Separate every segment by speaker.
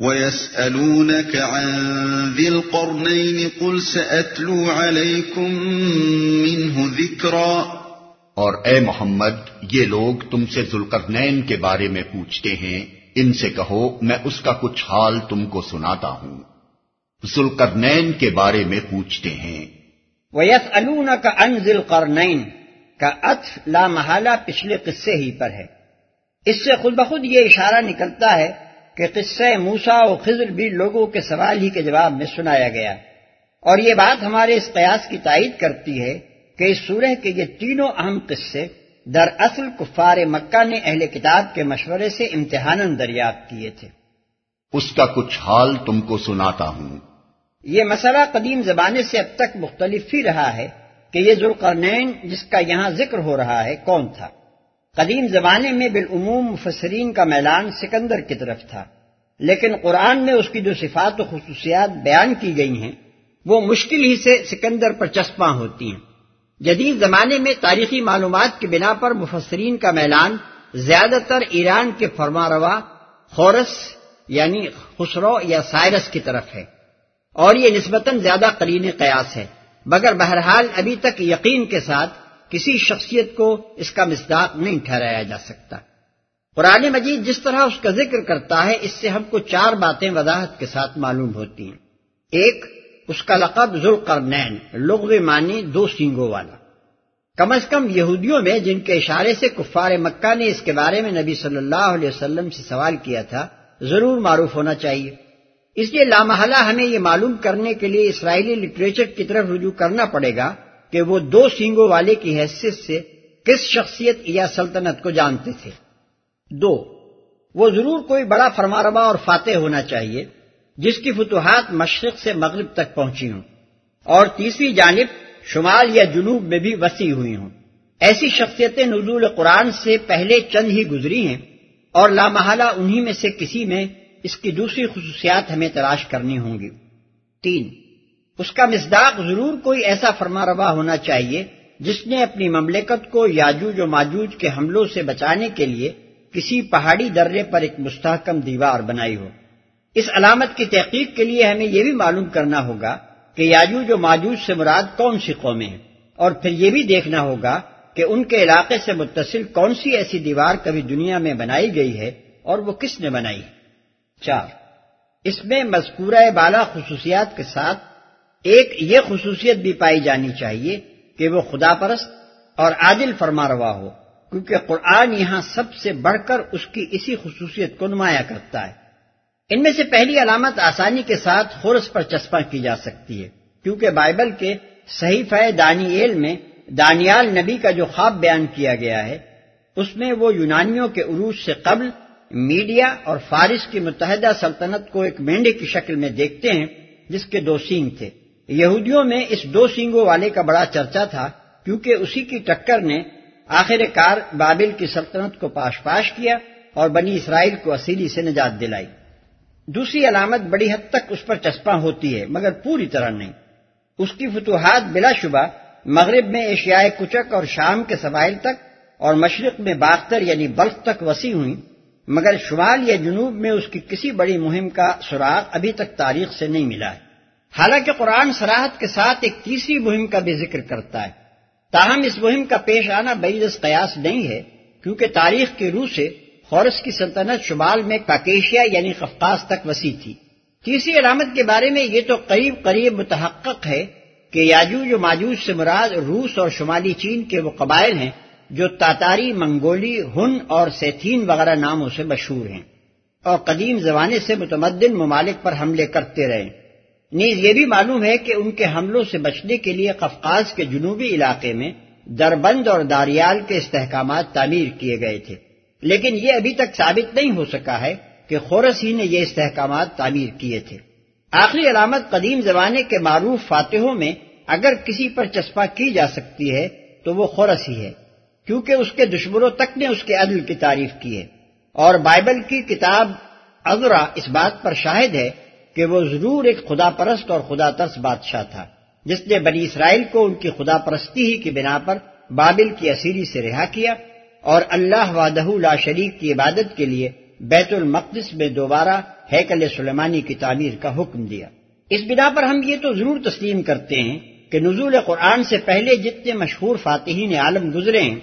Speaker 1: وَيَسْأَلُونَكَ عَنْ ذِي الْقَرْنَيْنِ قُلْ سَأَتْلُو عَلَيْكُمْ مِنْهُ ذِكْرًا
Speaker 2: اور اے محمد یہ لوگ تم سے ذوالقرنین کے بارے میں پوچھتے ہیں ان سے کہو میں اس کا کچھ حال تم کو سناتا ہوں۔ ذوالقرنین کے بارے میں پوچھتے ہیں۔
Speaker 3: وَيَسْأَلُونَكَ عَنْ ذِي الْقَرْنَيْنِ کا عطف لا محالہ پچھلے قصے ہی پر ہے۔ اس سے خود بخود یہ اشارہ نکلتا ہے کہ قصہ موسا و خضر بھی لوگوں کے سوال ہی کے جواب میں سنایا گیا۔ اور یہ بات ہمارے اس قیاس کی تائید کرتی ہے کہ اس سورہ کے یہ تینوں اہم قصے در اصل کفار مکہ نے اہل کتاب کے مشورے سے امتحان دریافت کیے تھے۔
Speaker 2: اس کا کچھ حال تم کو سناتا ہوں۔
Speaker 3: یہ مسئلہ قدیم زمانے سے اب تک مختلف ہی رہا ہے کہ یہ ذوالقرنین جس کا یہاں ذکر ہو رہا ہے کون تھا۔ قدیم زمانے میں بالعموم مفسرین کا میلان سکندر کی طرف تھا، لیکن قرآن میں اس کی جو صفات و خصوصیات بیان کی گئی ہیں۔ وہ مشکل ہی سے سکندر پر چسپاں ہوتی ہیں۔ جدید زمانے میں تاریخی معلومات کی بنا پر مفسرین کا میلان زیادہ تر ایران کے فرما روا خورس یعنی خسرو یا سائرس کی طرف ہے۔ اور یہ نسبتاً زیادہ قرین قیاس ہے۔ مگر بہرحال ابھی تک یقین کے ساتھ کسی شخصیت کو اس کا مصداق نہیں ٹھہرایا جا سکتا۔ قرآن مجید جس طرح اس کا ذکر کرتا ہے، اس سے ہم کو چار باتیں وضاحت کے ساتھ معلوم ہوتی ہیں۔ ایک، اس کا لقب ذوالقرنین، لغو معنی دو سینگوں والا۔ کم از کم یہودیوں میں جن کے اشارے سے کفار مکہ نے اس کے بارے میں نبی صلی اللہ علیہ وسلم سے سوال کیا تھا، ضرور معروف ہونا چاہیے۔ اس لیے لامحلہ ہمیں یہ معلوم کرنے کے لیے اسرائیلی لٹریچر کی طرف رجوع کرنا پڑے گا۔ کہ وہ دو سینگوں والے کی حیثیت سے کس شخصیت یا سلطنت کو جانتے تھے۔ دو، وہ ضرور کوئی بڑا فرماروا اور فاتح ہونا چاہیے، جس کی فتوحات مشرق سے مغرب تک پہنچی ہوں۔ اور تیسری جانب، شمال یا جنوب میں بھی وسیع ہوئی ہوں۔ ایسی شخصیتیں نزول قرآن سے پہلے چند ہی گزری ہیں اور لامحالہ انہی میں سے کسی میں اس کی دوسری خصوصیات ہمیں تلاش کرنی ہوں گی۔ تین اس کا مزداق ضرور کوئی ایسا فرما روا ہونا چاہیے جس نے اپنی مملکت کو یاجوج و ماجوج کے حملوں سے بچانے کے لیے کسی پہاڑی درے پر ایک مستحکم دیوار بنائی ہو۔ اس علامت کی تحقیق کے لیے ہمیں یہ بھی معلوم کرنا ہوگا کہ یاجوج و ماجوج سے مراد کون سی قومیں ہیں اور پھر یہ بھی دیکھنا ہوگا کہ ان کے علاقے سے متصل کون سی ایسی دیوار کبھی دنیا میں بنائی گئی ہے اور وہ کس نے بنائی۔ ہے چار۔ اس میں مذکورہ بالا خصوصیات کے ساتھ ایک یہ خصوصیت بھی پائی جانی چاہیے کہ وہ خدا پرست اور عادل فرما روا ہو، کیونکہ قرآن یہاں سب سے بڑھ کر اس کی اسی خصوصیت کو نمایاں کرتا ہے۔ ان میں سے پہلی علامت آسانی کے ساتھ خورس پر چسپاں کی جا سکتی ہے، کیونکہ بائبل کے صحیح دانیل میں دانیال نبی کا جو خواب بیان کیا گیا ہے، اس میں وہ یونانیوں کے عروج سے قبل میڈیا اور فارس کی متحدہ سلطنت کو ایک مینڈے کی شکل میں دیکھتے ہیں، جس کے دو سینگ تھے۔ یہودیوں میں اس دو سینگوں والے کا بڑا چرچا تھا، کیونکہ اسی کی ٹکر نے آخر کار بابل کی سلطنت کو پاش پاش کیا اور بنی اسرائیل کو اسیلی سے نجات دلائی۔ دوسری علامت بڑی حد تک اس پر چسپاں ہوتی ہے، مگر پوری طرح نہیں۔ اس کی فتوحات بلا شبہ مغرب میں ایشیائے کچک اور شام کے سوائل تک اور مشرق میں باختر یعنی بلخ تک وسیع ہوئی مگر شمال یا جنوب میں اس کی کسی بڑی مہم کا سراغ ابھی تک تاریخ سے نہیں ملا ہے۔ حالانکہ قرآن سراحت کے ساتھ ایک تیسری مہم کا بھی ذکر کرتا ہے۔ تاہم اس مہم کا پیش آنا بعید قیاس نہیں ہے، کیونکہ تاریخ کے روح سے خورس کی سلطنت شمال میں کاکیشیا یعنی قفقاز تک وسیع تھی۔ تیسری علامت کے بارے میں یہ تو قریب قریب متحقق ہے کہ یاجوج و ماجوج سے مراد روس اور شمالی چین کے وہ قبائل ہیں جو تاتاری، منگولی، ہن اور سیتھین وغیرہ ناموں سے مشہور ہیں۔ اور قدیم زمانے سے متمدن ممالک پر حملے کرتے رہے۔ نیز یہ بھی معلوم ہے کہ ان کے حملوں سے بچنے کے لیے قفقاز کے جنوبی علاقے میں دربند اور داریال کے استحکامات تعمیر کیے گئے تھے۔ لیکن یہ ابھی تک ثابت نہیں ہو سکا ہے کہ خورس ہی نے یہ استحکامات تعمیر کیے تھے۔ آخری علامت قدیم زمانے کے معروف فاتحوں میں اگر کسی پر چسپاں کی جا سکتی ہے تو وہ خورس ہی ہے، کیونکہ اس کے دشمنوں تک نے اس کے عدل کی تعریف کی ہے۔ اور بائبل کی کتاب عذرا اس بات پر شاہد ہے کہ وہ ضرور ایک خدا پرست اور خدا ترس بادشاہ تھا، جس نے بنی اسرائیل کو ان کی خدا پرستی ہی کی بنا پر بابل کی اسیری سے رہا کیا اور اللہ وادہ لا شریک کی عبادت کے لیے بیت المقدس میں دوبارہ ہیکل سلیمانی کی تعمیر کا حکم دیا۔ اس بنا پر ہم یہ تو ضرور تسلیم کرتے ہیں کہ نزول قرآن سے پہلے جتنے مشہور فاتحین عالم گزرے ہیں،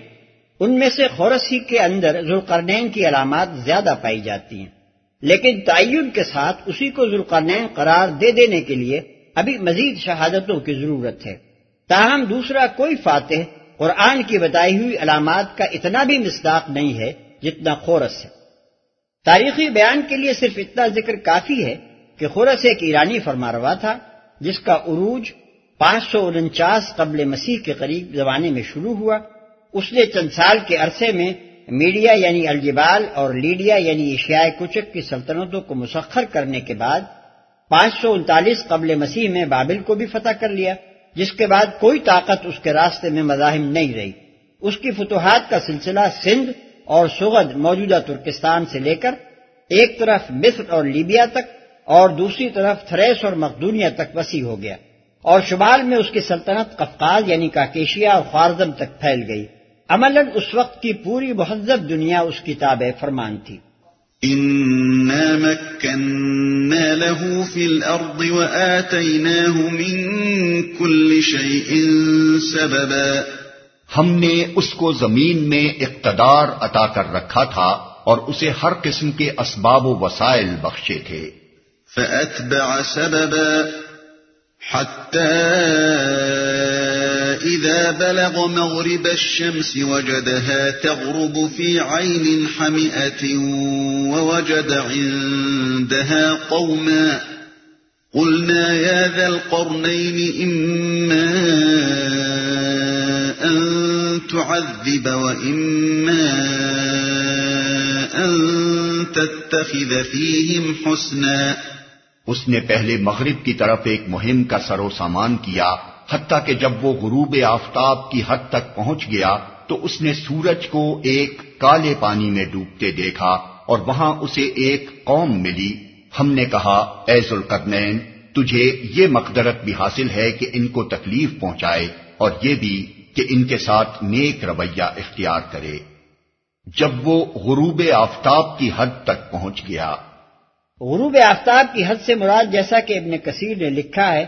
Speaker 3: ان میں سے خورسی کے اندر ذوالقرنین کی علامات زیادہ پائی جاتی ہیں۔ لیکن تعین کے ساتھ اسی کو ذوالقرنین قرار دے دینے کے لیے ابھی مزید شہادتوں کی ضرورت ہے۔ تاہم دوسرا کوئی فاتح قرآن کی بتائی ہوئی علامات کا اتنا بھی مصداق نہیں ہے جتنا خورس ہے۔ تاریخی بیان کے لیے صرف اتنا ذکر کافی ہے کہ خورس ایک ایرانی فرما روا تھا جس کا عروج پانچ سو انچاس قبل مسیح کے قریب زمانے میں شروع ہوا۔ اس نے چند سال کے عرصے میں میڈیا یعنی الجبال اور لیڈیا یعنی ایشیاء کچک کی سلطنتوں کو مسخر کرنے کے بعد پانچ سو انتالیس قبل مسیح میں بابل کو بھی فتح کر لیا، جس کے بعد کوئی طاقت اس کے راستے میں مزاحم نہیں رہی۔ اس کی فتوحات کا سلسلہ سندھ اور سغد موجودہ ترکستان سے لے کر ایک طرف مصر اور لیبیا تک اور دوسری طرف تھریس اور مقدونیا تک وسیع ہو گیا۔ اور شمال میں اس کی سلطنت کفقاز یعنی کاکیشیا اور خوارزم تک پھیل گئی۔ عمل اس وقت کی پوری مہذب دنیا اس کی تابع فرمان تھی۔
Speaker 1: له في الأرض وآتيناه من كل شيء سببا۔
Speaker 2: ہم نے اس کو زمین میں اقتدار عطا کر رکھا تھا اور اسے ہر قسم کے اسباب و وسائل بخشے تھے۔
Speaker 1: فأتبع سببا حتى إذا بلغ مغرب الشمس وجدها تغرب في عين حمئة ووجد عندها قوما قلنا يا ذا القرنين إما أن تعذب وإما أن تتخذ فيهم حسنا
Speaker 2: اس نے پہلے مغرب کی طرف ایک مہم کا سر و سامان کیا۔ حتیٰ کہ جب وہ غروب آفتاب کی حد تک پہنچ گیا تو اس نے سورج کو ایک کالے پانی میں ڈوبتے دیکھا اور وہاں اسے ایک قوم ملی۔ ہم نے کہا، اے ذوالقرنین، تجھے یہ مقدرت بھی حاصل ہے کہ ان کو تکلیف پہنچائے اور یہ بھی کہ ان کے ساتھ نیک رویہ اختیار کرے۔ جب وہ غروب آفتاب کی حد تک پہنچ گیا۔
Speaker 3: غروب آفتاب کی حد سے مراد جیسا کہ ابن کثیر نے لکھا ہے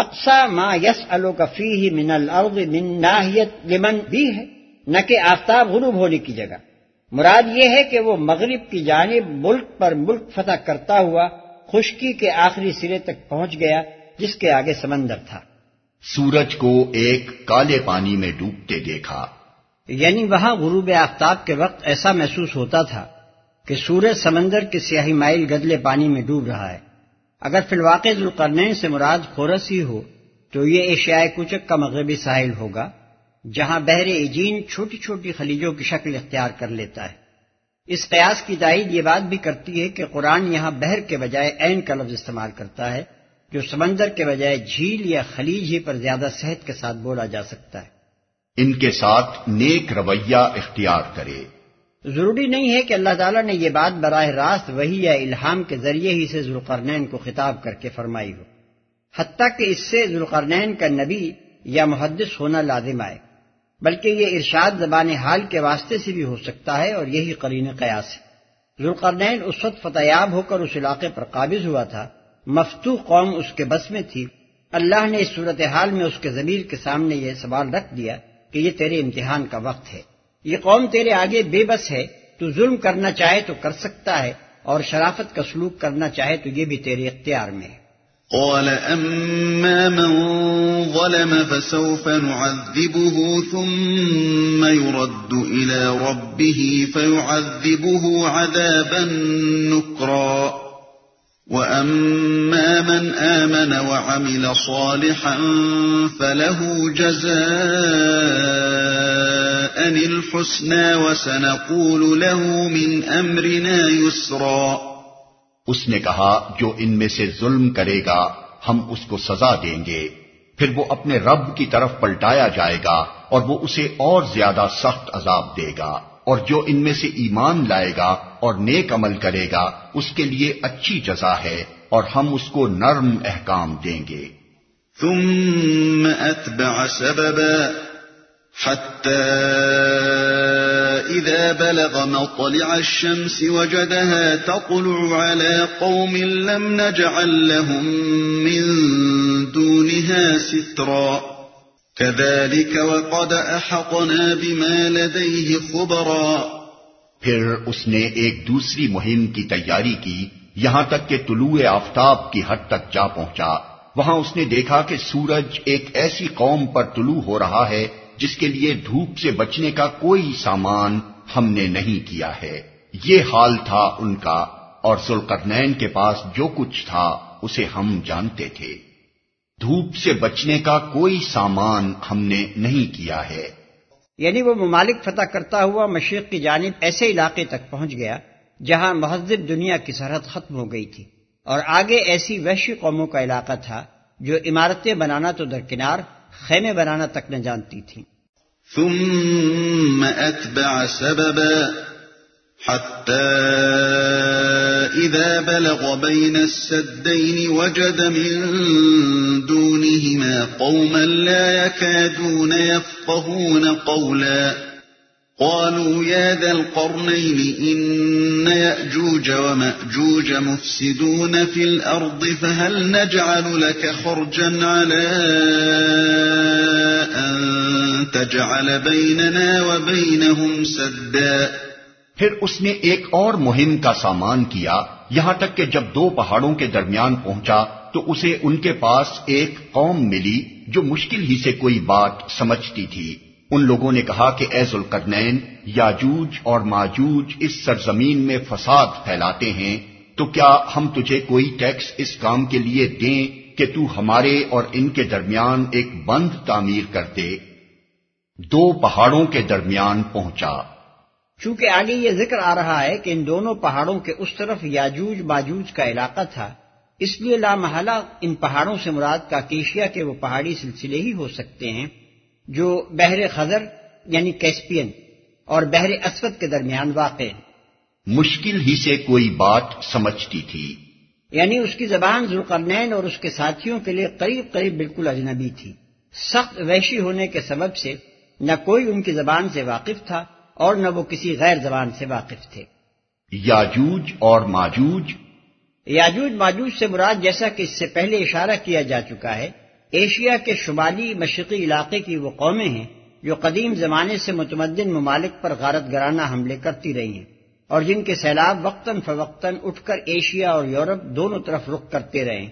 Speaker 3: اقسا ما یس الفی ہی من الارض من ناحیت لمن بھی ہے نہ کہ آفتاب غروب ہونے کی جگہ۔ مراد یہ ہے کہ وہ مغرب کی جانب ملک پر ملک فتح کرتا ہوا خشکی کے آخری سرے تک پہنچ گیا جس کے آگے سمندر تھا۔
Speaker 2: سورج کو ایک کالے پانی میں ڈوبتے دیکھا۔
Speaker 3: یعنی وہاں غروب آفتاب کے وقت ایسا محسوس ہوتا تھا کہ سورج سمندر کے سیاہی مائل گدلے پانی میں ڈوب رہا ہے۔ اگر فی الواقع ذوالقرنین سے مراد خورس ہی ہو، تو یہ ایشیائے کچک کا مغربی ساحل ہوگا، جہاں بحر ایجین چھوٹی چھوٹی خلیجوں کی شکل اختیار کر لیتا ہے۔ اس قیاس کی تائید یہ بات بھی کرتی ہے کہ قرآن یہاں بحر کے بجائے عین کا لفظ استعمال کرتا ہے، جو سمندر کے بجائے جھیل یا خلیج ہی پر زیادہ صحت کے ساتھ بولا جا سکتا ہے۔
Speaker 2: ان کے ساتھ نیک رویہ اختیار کرے۔
Speaker 3: ضروری نہیں ہے کہ اللہ تعالیٰ نے یہ بات براہ راست وہی یا الہام کے ذریعے ہی سے ذوالقرنین کو خطاب کر کے فرمائی ہو۔ حتیٰ کہ اس سے ذوالقرنین کا نبی یا محدث ہونا لازم آئے۔ بلکہ یہ ارشاد زبان حال کے واسطے سے بھی ہو سکتا ہے اور یہی قرین قیاس ہے۔ ذوالقرنین اس وقت فتحیاب ہو کر اس علاقے پر قابض ہوا تھا۔ مفتو قوم اس کے بس میں تھی۔ اللہ نے اس صورتحال میں اس کے ضمیر کے سامنے یہ سوال رکھ دیا کہ یہ تیرے امتحان کا وقت ہے۔ یہ قوم تیرے آگے بے بس ہے، تو ظلم کرنا چاہے تو کر سکتا ہے، اور شرافت کا سلوک کرنا چاہے تو یہ بھی تیرے اختیار میں ہے۔
Speaker 1: قال اما من ظلم فسوف نعذبه ثم يرد الى ربه فيعذبه عذابا نكرا. واما من امن وعمل صالحا فله جزاء
Speaker 2: اس نے کہا جو ان میں سے ظلم کرے گا ہم اس کو سزا دیں گے۔ پھر وہ اپنے رب کی طرف پلٹایا جائے گا اور وہ اسے اور زیادہ سخت عذاب دے گا۔ اور جو ان میں سے ایمان لائے گا اور نیک عمل کرے گا اس کے لیے اچھی جزا ہے اور ہم اس کو نرم احکام دیں گے۔
Speaker 1: ثم اتبع سببا حتى إذا بلغ مطلع الشمس وجدها تطلع على قوم لم نجعل لهم من دونها سترا. كذلك وقد أحطنا بما لديه خبرا.
Speaker 2: پھر اس نے ایک دوسری مہم کی تیاری کی، یہاں تک کہ طلوع آفتاب کی حد تک جا پہنچا۔ وہاں اس نے دیکھا کہ سورج ایک ایسی قوم پر طلوع ہو رہا ہے جس کے لیے دھوپ سے بچنے کا کوئی سامان ہم نے نہیں کیا ہے۔ یہ حال تھا ان کا، اور سلقرنین کے پاس جو کچھ تھا، اسے ہم جانتے تھے۔ دھوپ سے بچنے کا کوئی سامان ہم نے نہیں کیا ہے۔
Speaker 3: یعنی وہ ممالک فتح کرتا ہوا مشرق کی جانب ایسے علاقے تک پہنچ گیا، جہاں مہذب دنیا کی سرحد ختم ہو گئی تھی۔ اور آگے ایسی وحشی قوموں کا علاقہ تھا، جو عمارتیں بنانا تو درکنار خیمے بنانا تک نہ جانتی تھیں
Speaker 1: ثم أتبع سببا حتى إذا بلغ بين السدين وجد من دونهما قوما لا يكادون يفقهون قولا قالوا يا ذا القرنين إن يأجوج ومأجوج مفسدون في الأرض فهل نجعل لك خرجا على أن تجعل بيننا وبينهم سدا؟
Speaker 2: پھر اس نے ایک اور مہم کا سامان کیا، یہاں تک کہ جب دو پہاڑوں کے درمیان پہنچا تو اسے ان کے پاس ایک قوم ملی جو مشکل ہی سے کوئی بات سمجھتی تھی۔ ان لوگوں نے کہا کہ اے ذوالقرنین، یاجوج اور ماجوج اس سرزمین میں فساد پھیلاتے ہیں، تو کیا ہم تجھے کوئی ٹیکس اس کام کے لیے دیں کہ تو ہمارے اور ان کے درمیان ایک بند تعمیر کرتے دو پہاڑوں کے درمیان پہنچا۔
Speaker 3: چونکہ آگے یہ ذکر آ رہا ہے کہ ان دونوں پہاڑوں کے اس طرف یاجوج باجوج کا علاقہ تھا، اس لیے لامحالہ ان پہاڑوں سے مراد کا کیشیا کے وہ پہاڑی سلسلے ہی ہو سکتے ہیں۔ جو بحر خزر یعنی کیسپین اور بحر اسود کے درمیان واقع ہے۔
Speaker 2: مشکل ہی سے کوئی بات سمجھتی تھی۔
Speaker 3: یعنی اس کی زبان ذوالقرنین اور اس کے ساتھیوں کے لیے قریب قریب بالکل اجنبی تھی۔ سخت وحشی ہونے کے سبب سے نہ کوئی ان کی زبان سے واقف تھا اور نہ وہ کسی غیر زبان سے واقف تھے۔
Speaker 2: یاجوج اور ماجوج۔
Speaker 3: یاجوج ماجوج سے مراد جیسا کہ اس سے پہلے اشارہ کیا جا چکا ہے ایشیا کے شمالی مشرقی علاقے کی وہ قومیں ہیں جو قدیم زمانے سے متمدن ممالک پر غارت گرانہ حملے کرتی رہی ہیں اور جن کے سیلاب وقتاً فوقتاً اٹھ کر ایشیا اور یورپ دونوں طرف رخ کرتے رہے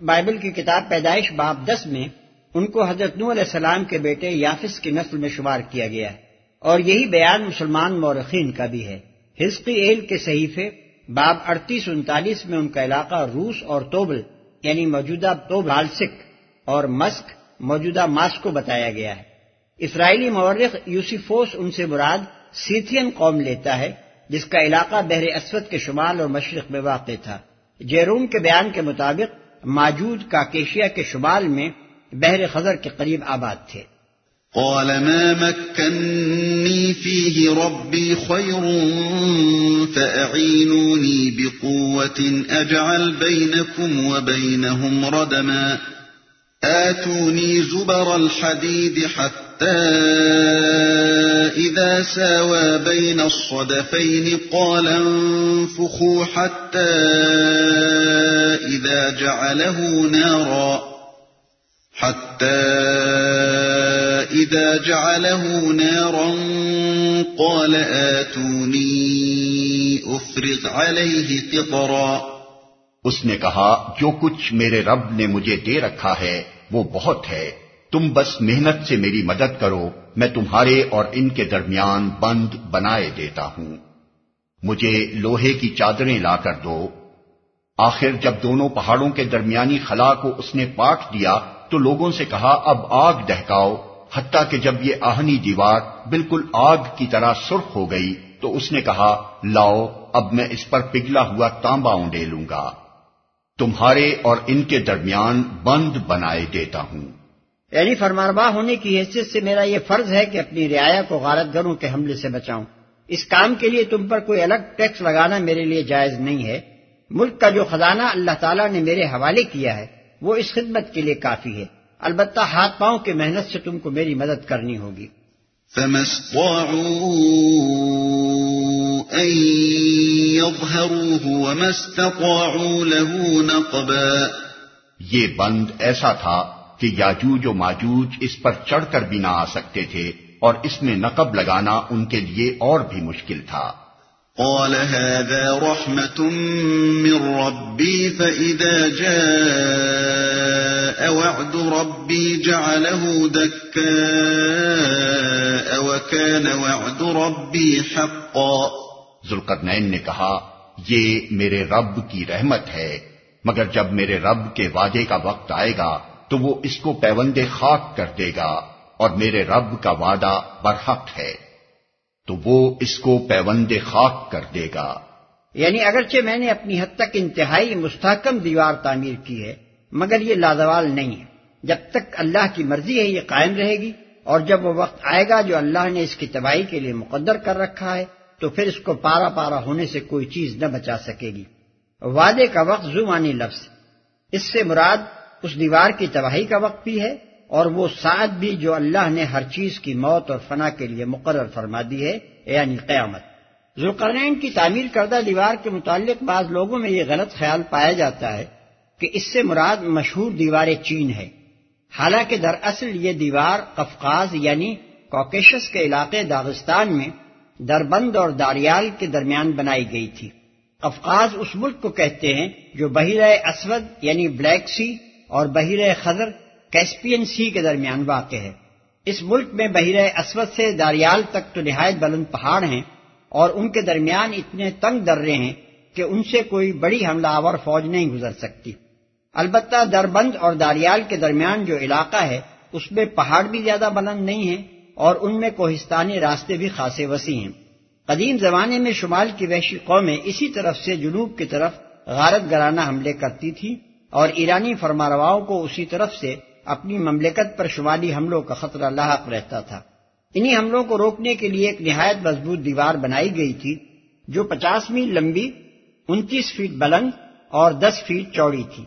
Speaker 3: بائبل کی کتاب پیدائش باب دس میں ان کو حضرت نو علیہ السلام کے بیٹے یافس کی نسل میں شمار کیا گیا ہے۔ اور یہی بیان مسلمان مورخین کا بھی ہے۔ ہزقی ایل کے صحیفے باب اڑتیس انتالیس میں ان کا علاقہ روس اور توبل یعنی موجودہ توب لالسک اور مسک موجودہ ماسکو بتایا گیا ہے۔ اسرائیلی مورخ یوسیفوس ان سے مراد سیتھین قوم لیتا ہے، جس کا علاقہ بحر اسود کے شمال اور مشرق میں واقع تھا۔ جیروم کے بیان کے مطابق موجود کاکیشیا کے شمال میں بحر خزر کے قریب آباد تھے۔
Speaker 1: قال ما مكنني فيه ربي خير فأعينوني بقوة أجعل بينكم وبينهم ردما آتوني زبر الحديد حتى إذا ساوى بين الصدفين قال انفخوا حتى إذا جعله نارا حتى إذا جعله نارا قال آتوني أفرغ عليه قطرا
Speaker 2: اس نے کہا، جو کچھ میرے رب نے مجھے دے رکھا ہے وہ بہت ہے۔ تم بس محنت سے میری مدد کرو، میں تمہارے اور ان کے درمیان بند بنائے دیتا ہوں۔ مجھے لوہے کی چادریں لا کر دو۔ آخر جب دونوں پہاڑوں کے درمیانی خلا کو اس نے پاٹ دیا، تو لوگوں سے کہا، اب آگ دہکاؤ۔ حتیٰ کہ جب یہ آہنی دیوار بالکل آگ کی طرح سرخ ہو گئی، تو اس نے کہا، لاؤ، اب میں اس پر پگھلا ہوا تانبا اونڈے لوں گا۔ تمہارے اور ان کے درمیان بند بنائے دیتا ہوں۔
Speaker 3: یعنی فرماربا ہونے کی حیثیت سے میرا یہ فرض ہے کہ اپنی رعایا کو غارت گروں کے حملے سے بچاؤں۔ اس کام کے لیے تم پر کوئی الگ ٹیکس لگانا میرے لیے جائز نہیں ہے۔ ملک کا جو خزانہ اللہ تعالیٰ نے میرے حوالے کیا ہے وہ اس خدمت کے لیے کافی ہے۔ البتہ ہاتھ پاؤں کی محنت سے تم کو میری مدد کرنی ہوگی۔
Speaker 1: أن يظهروه وما استطاعوا له نقبا۔
Speaker 2: یہ بند ایسا تھا کہ یاجوج و ماجوج اس پر چڑھ کر بھی نہ آ سکتے تھے اور اس میں نقب لگانا ان کے لیے اور بھی مشکل تھا۔
Speaker 1: قال هذا رحمة من ربي فإذا جاء وعد ربي جعله دكاء وكان وعد ربي حقا۔
Speaker 2: ذلقرنین نے کہا، یہ میرے رب کی رحمت ہے، مگر جب میرے رب کے وعدے کا وقت آئے گا، تو وہ اس کو پیوندے خاک کر دے گا، اور میرے رب کا وعدہ برحق ہے۔ تو وہ اس کو پیوند خاک کر دے گا۔
Speaker 3: یعنی اگرچہ میں نے اپنی حد تک انتہائی مستحکم دیوار تعمیر کی ہے، مگر یہ لازوال نہیں ہے۔ جب تک اللہ کی مرضی ہے، یہ قائم رہے گی، اور جب وہ وقت آئے گا جو اللہ نے اس کی تباہی کے لیے مقدر کر رکھا ہے تو پھر اس کو پارا پارا ہونے سے کوئی چیز نہ بچا سکے گی۔ وعدے کا وقت زمانی لفظ۔ اس سے مراد اس دیوار کی تباہی کا وقت بھی ہے اور وہ سعد بھی جو اللہ نے ہر چیز کی موت اور فنا کے لیے مقرر فرما دی ہے یعنی قیامت۔ ذوالقرنین کی تعمیر کردہ دیوار کے متعلق بعض لوگوں میں یہ غلط خیال پایا جاتا ہے کہ اس سے مراد مشہور دیوار چین ہے۔ حالانکہ دراصل یہ دیوار قفقاز یعنی کوکیشس کے علاقے داغستان میں دربند اور داریال کے درمیان بنائی گئی تھی۔ قفقاز اس ملک کو کہتے ہیں جو بحیرہ اسود یعنی بلیک سی اور بحیرہ خضر کیسپین سی کے درمیان واقع ہے۔ اس ملک میں بحیرہ اسود سے داریال تک تو نہایت بلند پہاڑ ہیں اور ان کے درمیان اتنے تنگ درے ہیں کہ ان سے کوئی بڑی حملہ آور فوج نہیں گزر سکتی۔ البتہ دربند اور داریال کے درمیان جو علاقہ ہے، اس میں پہاڑ بھی زیادہ بلند نہیں ہیں۔ اور ان میں کوہستانی راستے بھی خاصے وسیع ہیں۔ قدیم زمانے میں شمال کی وحشی قومیں اسی طرف سے جنوب کی طرف غارت گرانہ حملے کرتی تھی اور ایرانی فرمارواؤں کو اسی طرف سے اپنی مملکت پر شمالی حملوں کا خطرہ لاحق رہتا تھا۔ انہی حملوں کو روکنے کے لیے ایک نہایت مضبوط دیوار بنائی گئی تھی، جو پچاس میل لمبی، انتیس فیٹ بلند اور دس فیٹ چوڑی تھی۔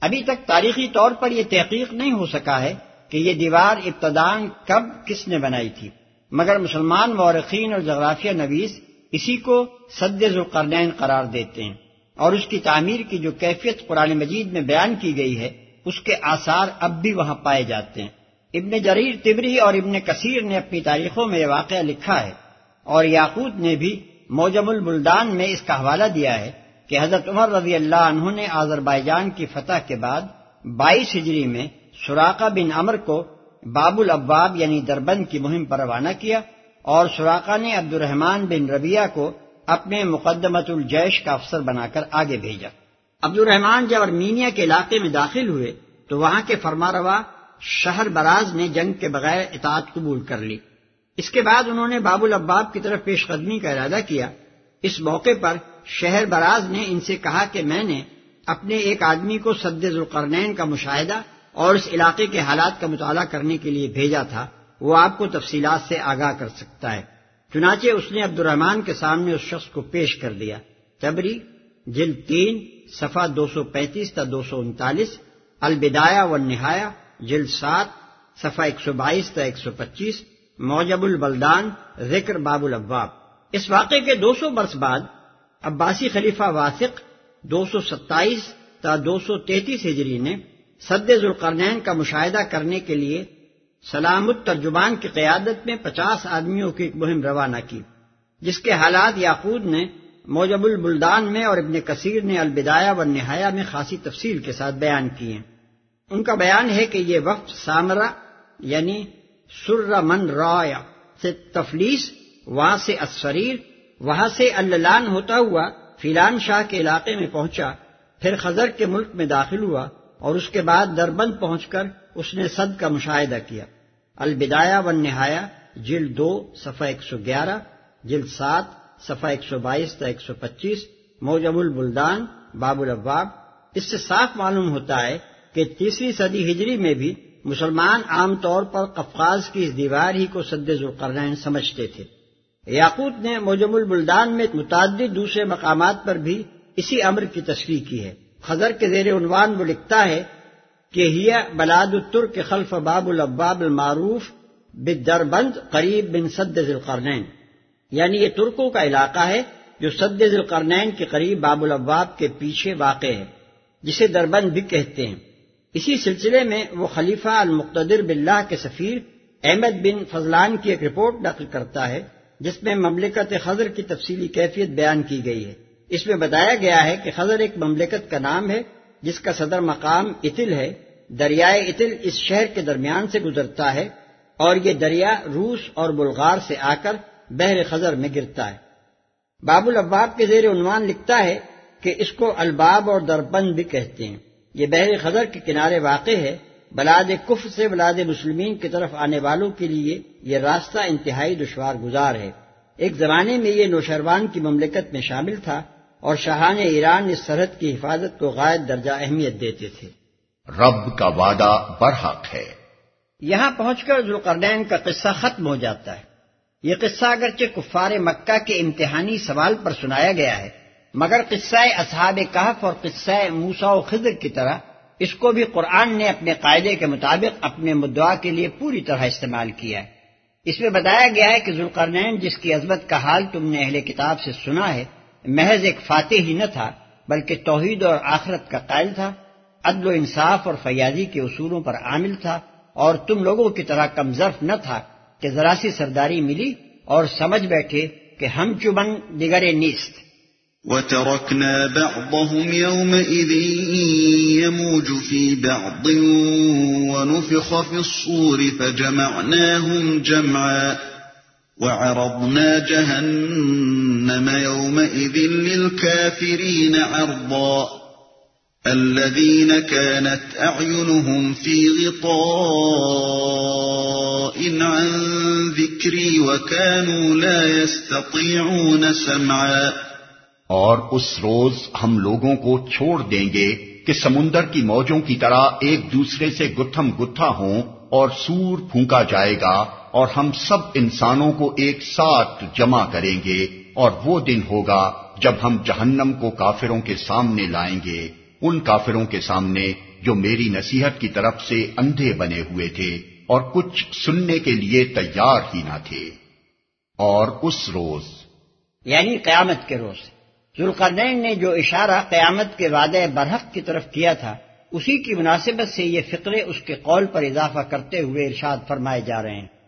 Speaker 3: ابھی تک تاریخی طور پر یہ تحقیق نہیں ہو سکا ہے کہ یہ دیوار ابتدان کب کس نے بنائی تھی؟ مگر مسلمان مورخین اور جغرافیہ نویس اسی کو سد ذوالقرنین قرار دیتے ہیں اور اس کی تعمیر کی جو کیفیت قرآن مجید میں بیان کی گئی ہے، اس کے آثار اب بھی وہاں پائے جاتے ہیں۔ ابن جریر تبری اور ابن کثیر نے اپنی تاریخوں میں یہ واقعہ لکھا ہے اور یاقوت نے بھی موجم البلدان میں اس کا حوالہ دیا ہے کہ حضرت عمر رضی اللہ عنہ نے آذربائیجان کی فتح کے بعد بائیس ہجری میں سوراقہ بن امر کو باب الابواب یعنی دربند کی مہم پر روانہ کیا اور سوراقہ نے عبد الرحمان بن ربیہ کو اپنے مقدمت الجیش کا افسر بنا کر آگے بھیجا۔ عبد الرحمان جب ارمینیا کے علاقے میں داخل ہوئے تو وہاں کے فرما روا شہر براز نے جنگ کے بغیر اطاعت قبول کر لی۔ اس کے بعد انہوں نے باب الاباب کی طرف پیش قدمی کا ارادہ کیا۔ اس موقع پر شہر براز نے ان سے کہا کہ میں نے اپنے ایک آدمی کو سد ذوالقرنین کا مشاہدہ اور اس علاقے کے حالات کا مطالعہ کرنے کے لیے بھیجا تھا، وہ آپ کو تفصیلات سے آگاہ کر سکتا ہے۔ چنانچہ اس نے عبد الرحمان کے سامنے اس شخص کو پیش کر دیا۔ تبری، جلد تین، صفحہ دو سو پینتیس تا دو سو انتالیس البدایا و نہایا جلد سات، صفحہ ایک سو بائیس تا ایک سو پچیس، موجب البلدان، ذکر باب الابواب۔ اس واقعے کے دو سو برس بعد، عباسی خلیفہ واسق دو سو ستائیس تا دو سو تینتیس ہجری نے سد ذوالقرنین کا مشاہدہ کرنے کے لیے سلام الترجمان کی قیادت میں پچاس آدمیوں کی ایک مہم روانہ کی، جس کے حالات یاقود نے موجب البلدان میں اور ابن کثیر نے البدایا و نہایا میں خاصی تفصیل کے ساتھ بیان کیے۔ ان کا بیان ہے کہ یہ وقت سامرا یعنی سر من رایا سے تفلیس، وہاں سے اسریر وہاں سے اللان ہوتا ہوا، فیلان شاہ کے علاقے میں پہنچا، پھر خزر کے ملک میں داخل ہوا۔ اور اس کے بعد دربند پہنچ کر اس نے صد کا مشاہدہ کیا۔ البدایا و نہایا جلد دو، صفحہ ایک سو گیارہ، جلد سات، صفحہ ایک سو بائیس تا ایک سو پچیس موجم البلدان، باب الاباب اس سے صاف معلوم ہوتا ہے کہ تیسری صدی ہجری میں بھی مسلمان عام طور پر قفقاز کی اس دیوار ہی کو سد ذوالقرنین سمجھتے تھے۔ یاقوت نے موجم البلدان میں متعدد دوسرے مقامات پر بھی اسی امر کی تصریح کی ہے۔ خزر کے زیر عنوان وہ لکھتا ہے کہ ہیا بلاد التر کے خلف باب الاباب المعروف بدربند قریب بن سد ذلقرنین یعنی یہ ترکوں کا علاقہ ہے جو سد ذلقرنین کے قریب باب الابواب کے پیچھے واقع ہے، جسے دربند بھی کہتے ہیں۔ اسی سلسلے میں وہ خلیفہ المقتدر باللہ کے سفیر احمد بن فضلان کی ایک رپورٹ نقل کرتا ہے، جس میں مملکت خضر کی تفصیلی کیفیت بیان کی گئی ہے۔ اس میں بتایا گیا ہے کہ خضر ایک مملکت کا نام ہے، جس کا صدر مقام اتل ہے، دریائے اتل اس شہر کے درمیان سے گزرتا ہے اور یہ دریا روس اور بلغار سے آ کر بحر خزر میں گرتا ہے۔ باب الاباب کے زیر عنوان لکھتا ہے کہ اس کو الباب اور دربند بھی کہتے ہیں۔ یہ بحر خزر کے کنارے واقع ہے۔ بلاد کف سے بلاد مسلمین کی طرف آنے والوں کے لیے یہ راستہ انتہائی دشوار گزار ہے۔ ایک زمانے میں یہ نوشروان کی مملکت میں شامل تھا۔ اور شاہان ایران اس سرحد کی حفاظت کو غائب درجہ اہمیت دیتے تھے۔
Speaker 2: رب کا وعدہ برحق ہے۔
Speaker 3: یہاں پہنچ کر ذوالقرنین کا قصہ ختم ہو جاتا ہے۔ یہ قصہ اگرچہ کفار مکہ کے امتحانی سوال پر سنایا گیا ہے مگر قصہ اصحاب کہف اور قصہ موسا و خضر کی طرح اس کو بھی قرآن نے اپنے قاعدے کے مطابق اپنے مدعا کے لیے پوری طرح استعمال کیا ہے۔ اس میں بتایا گیا ہے کہ ذوالقرنین جس کی عظمت کا حال تم نے اہل کتاب سے سنا ہے محض ایک فاتح ہی نہ تھا، بلکہ توحید اور آخرت کا قائل تھا، عدل و انصاف اور فیاضی کے اصولوں پر عامل تھا، اور تم لوگوں کی طرح کمزرف نہ تھا کہ ذرا سی سرداری ملی اور سمجھ بیٹھے کہ ہم چبن دگرے نیست۔
Speaker 1: وتركنا بعضهم يومئذ يموج في بعض ونفخ في الصور فجمعناهم جمعا وعرضنا جهنم يومئذ للكافرين عرضا. الذين كانت أعينهم في غطاء عن ذكري وكانوا لا يستطيعون سمعا.
Speaker 2: اور اس روز ہم لوگوں کو چھوڑ دیں گے کہ سمندر کی موجوں کی طرح ایک دوسرے سے گتھم گتھا ہوں اور سور پھونکا جائے گا اور ہم سب انسانوں کو ایک ساتھ جمع کریں گے اور وہ دن ہوگا جب ہم جہنم کو کافروں کے سامنے لائیں گے، ان کافروں کے سامنے جو میری نصیحت کی طرف سے اندھے بنے ہوئے تھے اور کچھ سننے کے لیے تیار ہی نہ تھے۔ اور اس روز۔
Speaker 3: یعنی قیامت کے روز۔ ذوالقرنین نے جو اشارہ قیامت کے وعدے برحق کی طرف کیا تھا، اسی کی مناسبت سے یہ فقرے اس کے قول پر اضافہ کرتے ہوئے ارشاد فرمائے جا رہے ہیں۔